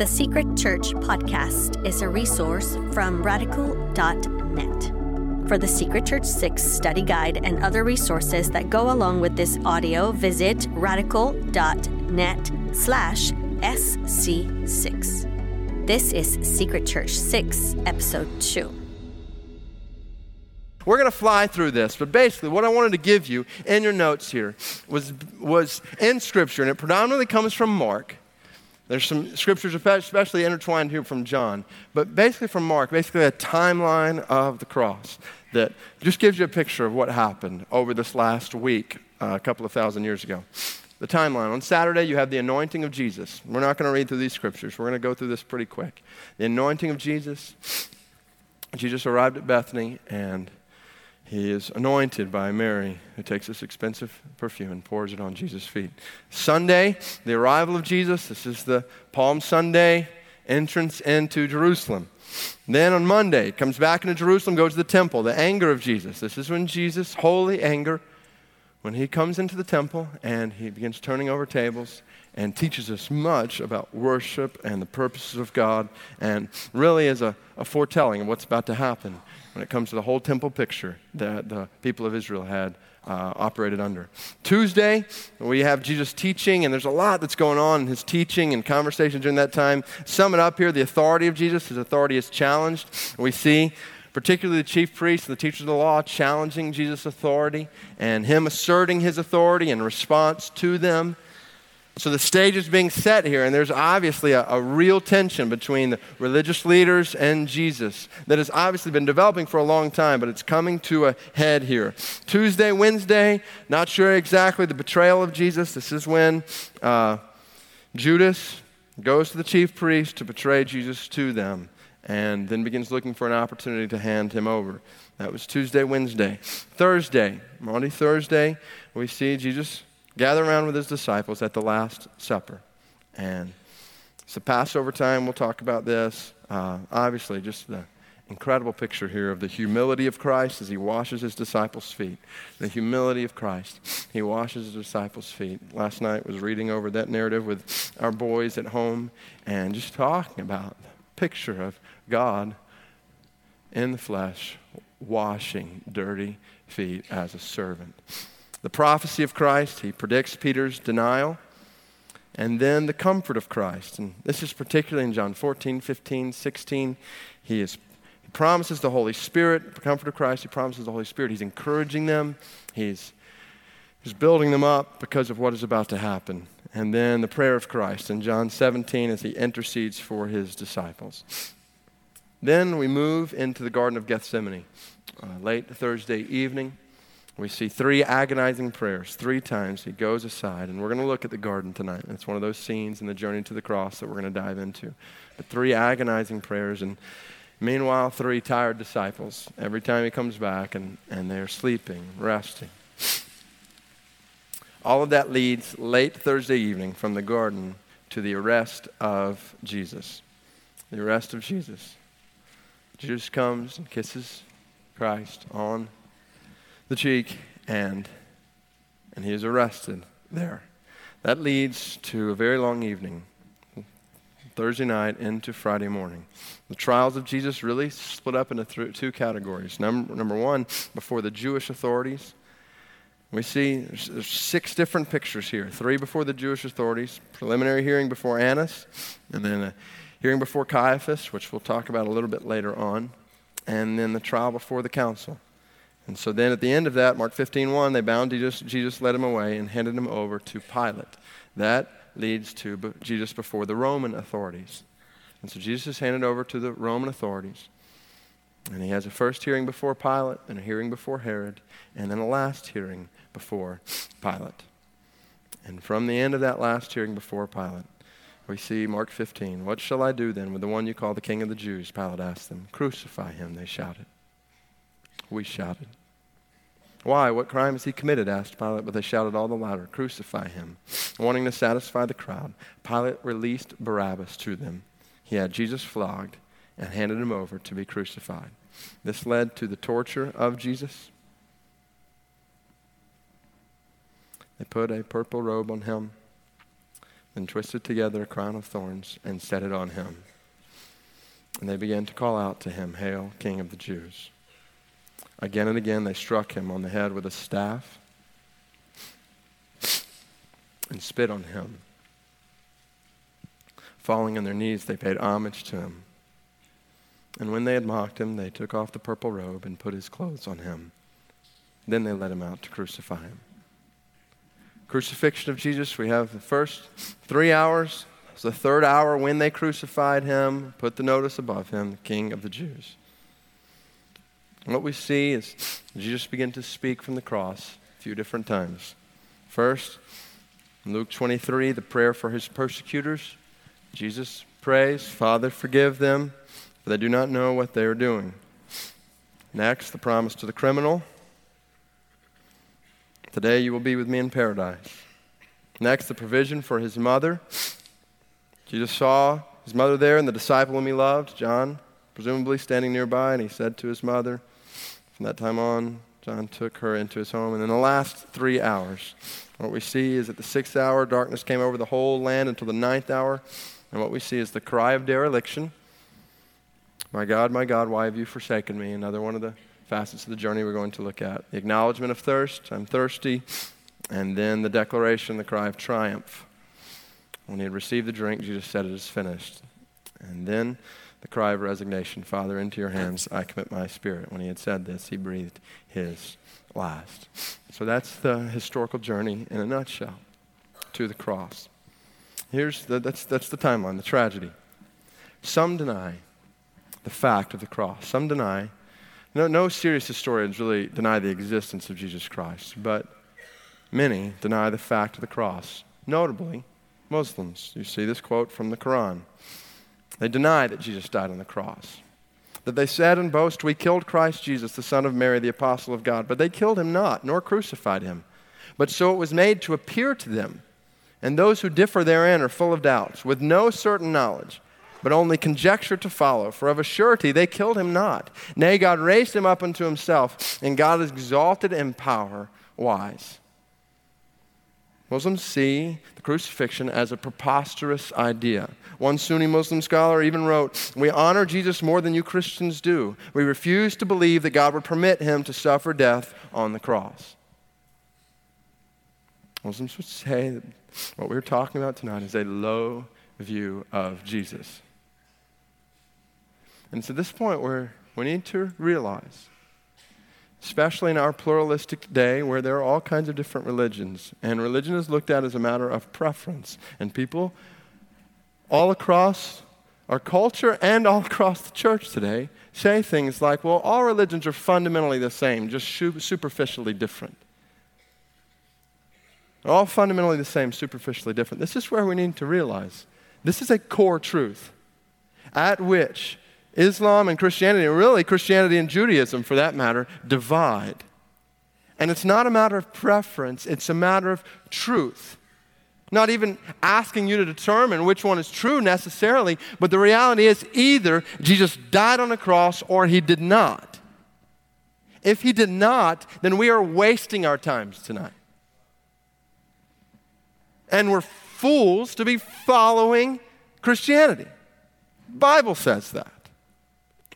The Secret Church podcast is a resource from radical.net. For the Secret Church 6 study guide and other resources that go along with this audio, visit radical.net slash SC6. This is Secret Church 6, Episode 2. We're going to fly through this, but basically, what I wanted to give you in your notes here was, was in Scripture, and it predominantly comes from Mark. There's some scriptures, especially intertwined here from John, but basically from Mark, basically a timeline of the cross that just gives you a picture of what happened over this last week, uh, a couple of thousand years ago. The timeline. On Saturday, you have the anointing of Jesus. We're not going to read through these scriptures. We're going to go through this pretty quick. The anointing of Jesus. Jesus arrived at Bethany, and he is anointed by Mary, who takes this expensive perfume and pours it on Jesus' feet. Sunday, the arrival of Jesus. This is the Palm Sunday entrance into Jerusalem. Then on Monday, comes back into Jerusalem, goes to the temple, the anger of Jesus. This is when Jesus, holy anger, when he comes into the temple and he begins turning over tables and teaches us much about worship and the purposes of God, and really is a, a foretelling of what's about to happen when it comes to the whole temple picture that the people of Israel had uh, operated under. Tuesday, we have Jesus teaching, and there's a lot that's going on in his teaching and conversation during that time. Sum it up here the authority of Jesus, his authority is challenged. We see particularly the chief priests and the teachers of the law challenging Jesus' authority and him asserting his authority in response to them. So the stage is being set here, and there's obviously a, a, real tension between the religious leaders and Jesus that has obviously been developing for a long time, but it's coming to a head here. Tuesday, Wednesday, not sure exactly the betrayal of Jesus. This is when uh, Judas goes to the chief priest to betray Jesus to them, and then begins looking for an opportunity to hand him over. That was Tuesday, Wednesday. Thursday, Maundy Thursday, we see Jesus gather around with his disciples at the Last Supper. And it's the Passover time. We'll talk about this. Uh, obviously, just the incredible picture here of the humility of Christ as he washes his disciples' feet. The humility of Christ. He washes his disciples' feet. Last night was reading over that narrative with our boys at home and just talking about the picture of God in the flesh washing dirty feet as a servant the prophecy of Christ, he predicts Peter's denial, and then the comfort of Christ. And this is particularly in John 14, 15, 16. He, is, he promises the Holy Spirit, the comfort of Christ, he promises the Holy Spirit. He's encouraging them, he's, he's building them up because of what is about to happen. And then the prayer of Christ in John 17 as he intercedes for his disciples. Then we move into the Garden of Gethsemane, uh, late Thursday evening. We see three agonizing prayers. Three times he goes aside, and we're going to look at the garden tonight. It's one of those scenes in the journey to the cross that we're going to dive into. But three agonizing prayers, and meanwhile, three tired disciples. Every time he comes back, and, and they're sleeping, resting. All of that leads late Thursday evening from the garden to the arrest of Jesus. The arrest of Jesus. Jesus comes and kisses Christ on the cheek, and, and he is arrested there. That leads to a very long evening, Thursday night into Friday morning. The trials of Jesus really split up into th- two categories. Number, number one, before the Jewish authorities. We see there's, six different pictures here three before the Jewish authorities, preliminary hearing before Annas, and then a hearing before Caiaphas, which we'll talk about a little bit later on, and then the trial before the council. And so then at the end of that, Mark 15, 1, they bound Jesus, Jesus led him away and handed him over to Pilate. That leads to Jesus before the Roman authorities. And so Jesus is handed over to the Roman authorities. And he has a first hearing before Pilate, and a hearing before Herod, and then a last hearing before Pilate. And from the end of that last hearing before Pilate, we see Mark 15. What shall I do then with the one you call the King of the Jews? Pilate asked them. Crucify him, they shouted we shouted. Why? What crime has he committed? asked Pilate, but they shouted all the louder, Crucify him. Wanting to satisfy the crowd, Pilate released Barabbas to them. He had Jesus flogged and handed him over to be crucified. This led to the torture of Jesus. They put a purple robe on him, and twisted together a crown of thorns and set it on him. And they began to call out to him, Hail, King of the Jews. Again and again they struck him on the head with a staff and spit on him. Falling on their knees, they paid homage to him. And when they had mocked him, they took off the purple robe and put his clothes on him. Then they led him out to crucify him. Crucifixion of Jesus, we have the first three hours. It's the third hour when they crucified him, put the notice above him, the King of the Jews. What we see is Jesus began to speak from the cross a few different times. First, in Luke 23, the prayer for his persecutors. Jesus prays, Father, forgive them, for they do not know what they are doing. Next, the promise to the criminal Today you will be with me in paradise. Next, the provision for his mother. Jesus saw his mother there and the disciple whom he loved, John, presumably standing nearby, and he said to his mother, From that time on, John took her into his home. And in the last three hours, what we see is at the sixth hour, darkness came over the whole land until the ninth hour. And what we see is the cry of dereliction My God, my God, why have you forsaken me? Another one of the facets of the journey we're going to look at the acknowledgement of thirst, I'm thirsty, and then the declaration, the cry of triumph. When he had received the drink, Jesus said, It is finished. And then the cry of resignation Father, into your hands I commit my spirit. When he had said this, he breathed his last. So that's the historical journey in a nutshell to the cross. Here's the, that's, that's the timeline, the tragedy. Some deny the fact of the cross. Some deny no, no serious historians really deny the existence of Jesus Christ, but many deny the fact of the cross, notably Muslims. You see this quote from the Quran. They deny that Jesus died on the cross. That they said and boast, We killed Christ Jesus, the Son of Mary, the apostle of God. But they killed him not, nor crucified him. But so it was made to appear to them. And those who differ therein are full of doubts, with no certain knowledge but only conjecture to follow. For of a surety they killed him not. Nay, God raised him up unto himself, and God is exalted in power. Wise. Muslims see the crucifixion as a preposterous idea. One Sunni Muslim scholar even wrote, We honor Jesus more than you Christians do. We refuse to believe that God would permit him to suffer death on the cross. Muslims would say that what we're talking about tonight is a low view of Jesus. And it's at this point where we need to realize, especially in our pluralistic day where there are all kinds of different religions, and religion is looked at as a matter of preference, and people all across our culture and all across the church today say things like, well, all religions are fundamentally the same, just superficially different. They're all fundamentally the same, superficially different. This is where we need to realize this is a core truth at which Islam and Christianity, and really Christianity and Judaism for that matter, divide. And it's not a matter of preference, it's a matter of truth. Not even asking you to determine which one is true necessarily, but the reality is either Jesus died on the cross or he did not. If he did not, then we are wasting our times tonight. And we're fools to be following Christianity. Bible says that.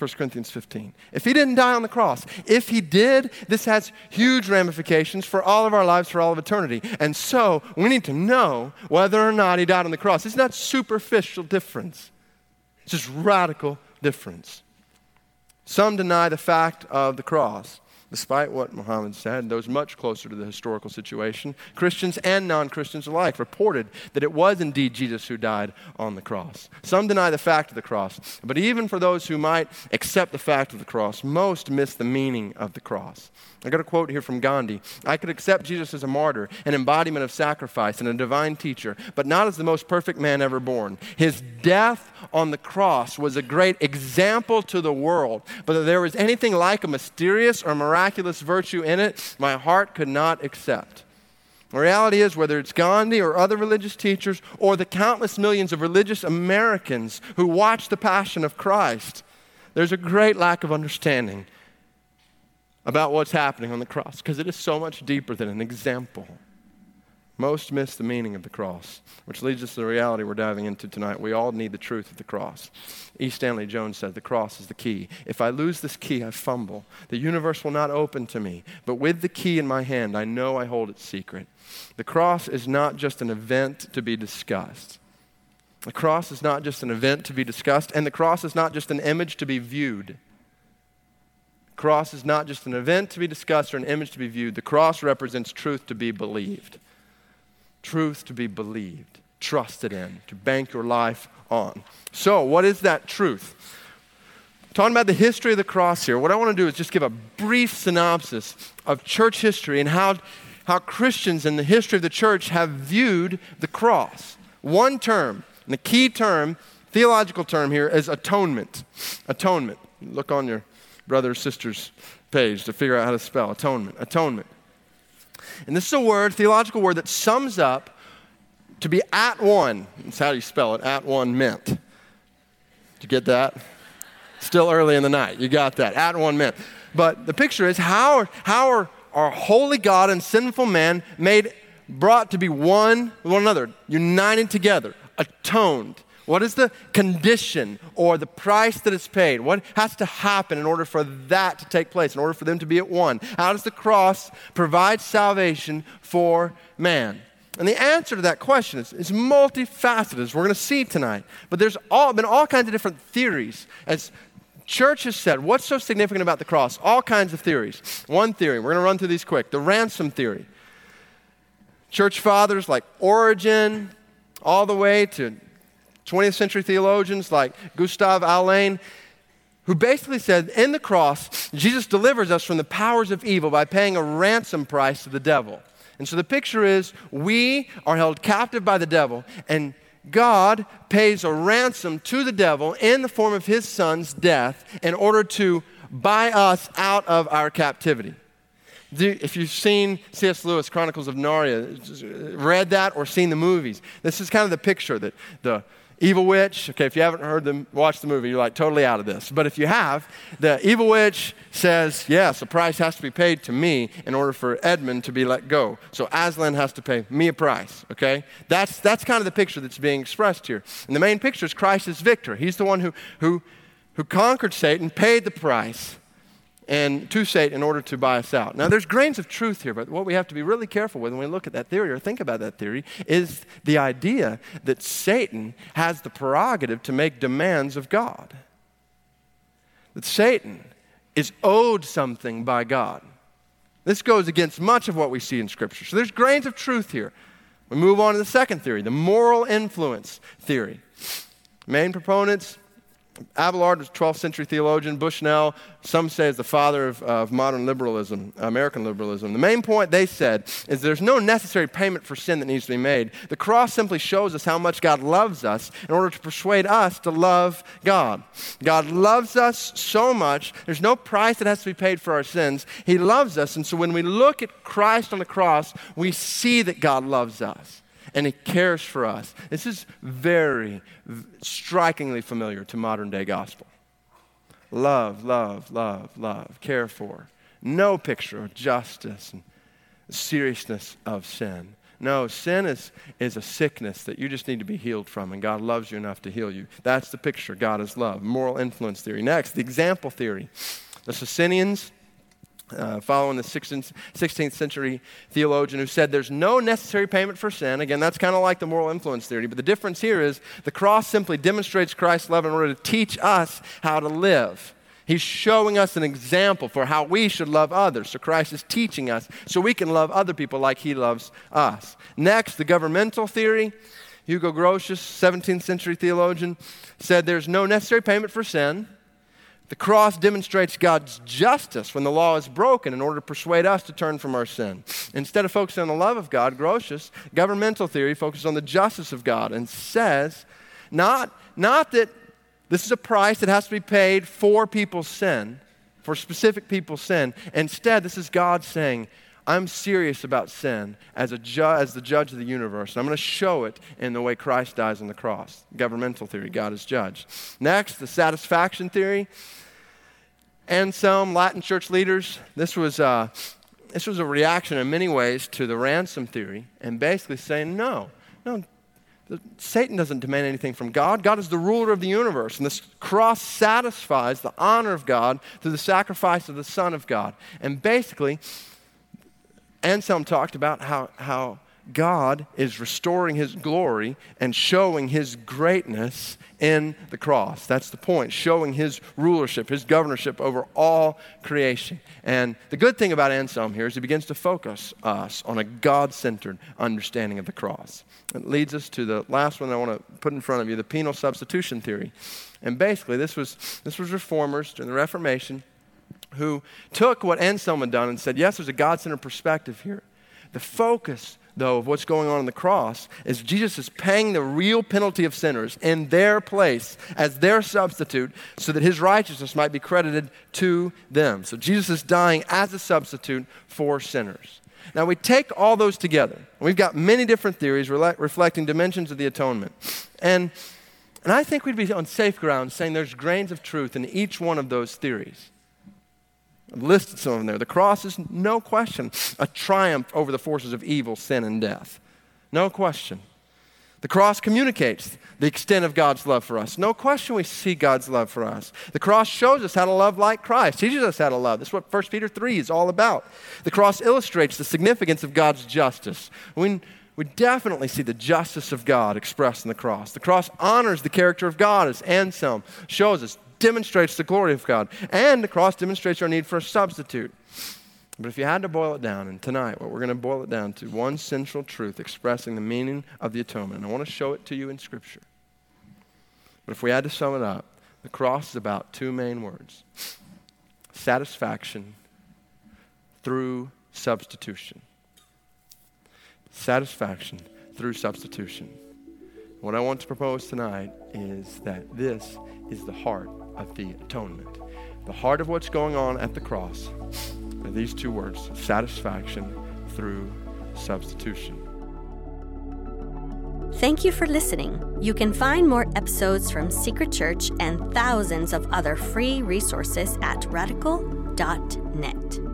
1 Corinthians 15. If he didn't die on the cross, if he did, this has huge ramifications for all of our lives for all of eternity. And so we need to know whether or not he died on the cross. It's not superficial difference, it's just radical difference. Some deny the fact of the cross despite what Muhammad said, those much closer to the historical situation, Christians and non Christians alike reported that it was indeed Jesus who died on the cross. Some deny the fact of the cross, but even for those who might accept the fact of the cross, most miss the meaning of the cross. I got a quote here from Gandhi I could accept Jesus as a martyr, an embodiment of sacrifice, and a divine teacher, but not as the most perfect man ever born. His death on the cross was a great example to the world, but if there was anything like a mysterious or miraculous virtue in it, my heart could not accept. The reality is, whether it's Gandhi or other religious teachers or the countless millions of religious Americans who watch the Passion of Christ, there's a great lack of understanding about what's happening on the cross because it is so much deeper than an example. Most miss the meaning of the cross, which leads us to the reality we're diving into tonight. We all need the truth of the cross. E. Stanley Jones said, The cross is the key. If I lose this key, I fumble. The universe will not open to me. But with the key in my hand, I know I hold its secret. The cross is not just an event to be discussed. The cross is not just an event to be discussed, and the cross is not just an image to be viewed. Cross is not just an event to be discussed or an image to be viewed. The cross represents truth to be believed truth to be believed, trusted in, to bank your life on. So, what is that truth? Talking about the history of the cross here, what I want to do is just give a brief synopsis of church history and how, how Christians in the history of the church have viewed the cross. One term, and the key term, theological term here is atonement. Atonement. Look on your brother or sister's page to figure out how to spell atonement. Atonement. And this is a word, theological word, that sums up to be at one. That's how you spell it, at one meant. Did you get that? Still early in the night. You got that. At one meant. But the picture is how, how are our holy God and sinful man made, brought to be one with one another, united together, atoned. What is the condition or the price that is paid? What has to happen in order for that to take place, in order for them to be at one? How does the cross provide salvation for man? And the answer to that question is, is multifaceted, as we're going to see tonight. But there's all, been all kinds of different theories. As church has said, what's so significant about the cross? All kinds of theories. One theory, we're going to run through these quick the ransom theory. Church fathers like Origen, all the way to 20th century theologians like Gustav Aulén, who basically said in the cross, Jesus delivers us from the powers of evil by paying a ransom price to the devil. And so the picture is we are held captive by the devil, and God pays a ransom to the devil in the form of his son's death in order to buy us out of our captivity. If you've seen C.S. Lewis, Chronicles of Narnia, read that or seen the movies, this is kind of the picture that the Evil Witch, okay, if you haven't heard them, watch the movie, you're like totally out of this. But if you have, the Evil Witch says, yes, a price has to be paid to me in order for Edmund to be let go. So Aslan has to pay me a price, okay? That's, that's kind of the picture that's being expressed here. And the main picture is Christ is victor. He's the one who, who, who conquered Satan, paid the price, and to Satan in order to buy us out. Now, there's grains of truth here, but what we have to be really careful with when we look at that theory or think about that theory is the idea that Satan has the prerogative to make demands of God. That Satan is owed something by God. This goes against much of what we see in Scripture. So there's grains of truth here. We move on to the second theory, the moral influence theory. Main proponents Abelard was a 12th century theologian. Bushnell, some say, is the father of, of, modern liberalism, American liberalism. The main point they said is there's no necessary payment for sin that needs to be made. The cross simply shows us how much God loves us in order to persuade us to love God. God loves us so much, there's no price that has to be paid for our sins. He loves us, and so when we look at Christ on the cross, we see that God loves us and He cares for us. This is very strikingly familiar to modern day gospel. Love, love, love, love, care for. No picture of justice and seriousness of sin. No, sin is, is a sickness that you just need to be healed from, and God loves you enough to heal you. That's the picture. God is love. Moral influence theory. Next, the example theory. The Socinians uh, following the 16th, 16th, century theologian who said there's no necessary payment for sin. Again, that's kind of like the moral influence theory, but the difference here is the cross simply demonstrates Christ's love in order to teach us how to live. He's showing us an example for how we should love others. So Christ is teaching us so we can love other people like he loves us. Next, the governmental theory. Hugo Grotius, 17th century theologian, said there's no necessary payment for sin. The cross demonstrates God's justice when the law is broken in order to persuade us to turn from our sin. Instead of focusing on the love of God, Grotius, governmental theory, focuses on the justice of God and says not, not that this is a price that has to be paid for people's sin, for specific people's sin. Instead, this is God saying, I'm serious about sin as, a ju- as the judge of the universe. I'm going to show it in the way Christ dies on the cross. Governmental theory, God is judge. Next, the satisfaction theory. Anselm, Latin church leaders, this was uh, this was a reaction in many ways to the ransom theory and basically saying, no, no, Satan doesn't demand anything from God. God is the ruler of the universe, and this cross satisfies the honor of God through the sacrifice of the Son of God. And basically, Anselm talked about how, how God is restoring his glory and showing his greatness in the cross. That's the point, showing his rulership, his governorship over all creation. And the good thing about Anselm here is he begins to focus us on a God centered understanding of the cross. It leads us to the last one I want to put in front of you the penal substitution theory. And basically, this was, this was reformers during the Reformation who took what Anselm had done and said, yes, there's a God centered perspective here. The focus though, of what's going on on the cross is Jesus is paying the real penalty of sinners in their place as their substitute so that his righteousness might be credited to them. So Jesus is dying as a substitute for sinners. Now, we take all those together. We've got many different theories re- reflecting dimensions of the atonement. And, and I think we'd be on safe ground saying there's grains of truth in each one of those theories. I've listed some of them there. The cross is no question a triumph over the forces of evil, sin, and death. No question. The cross communicates the extent of God's love for us. No question we see God's love for us. The cross shows us how to love like Christ, teaches us how to love. That's what 1 Peter 3 is all about. The cross illustrates the significance of God's justice. We, we definitely see the justice of God expressed in the cross. The cross honors the character of God, as Anselm shows us demonstrates the glory of God. And the cross demonstrates our need for a substitute. But if you had to boil it down, and tonight, what we're going to boil it down to one central truth expressing the meaning of the atonement. And I want to show it to you in Scripture. But if we had to sum it up, the cross is about two main words satisfaction through substitution. Satisfaction through substitution. What I want to propose tonight is that this is the heart of the atonement. The heart of what's going on at the cross are these two words satisfaction through substitution. Thank you for listening. You can find more episodes from Secret Church and thousands of other free resources at radical.net.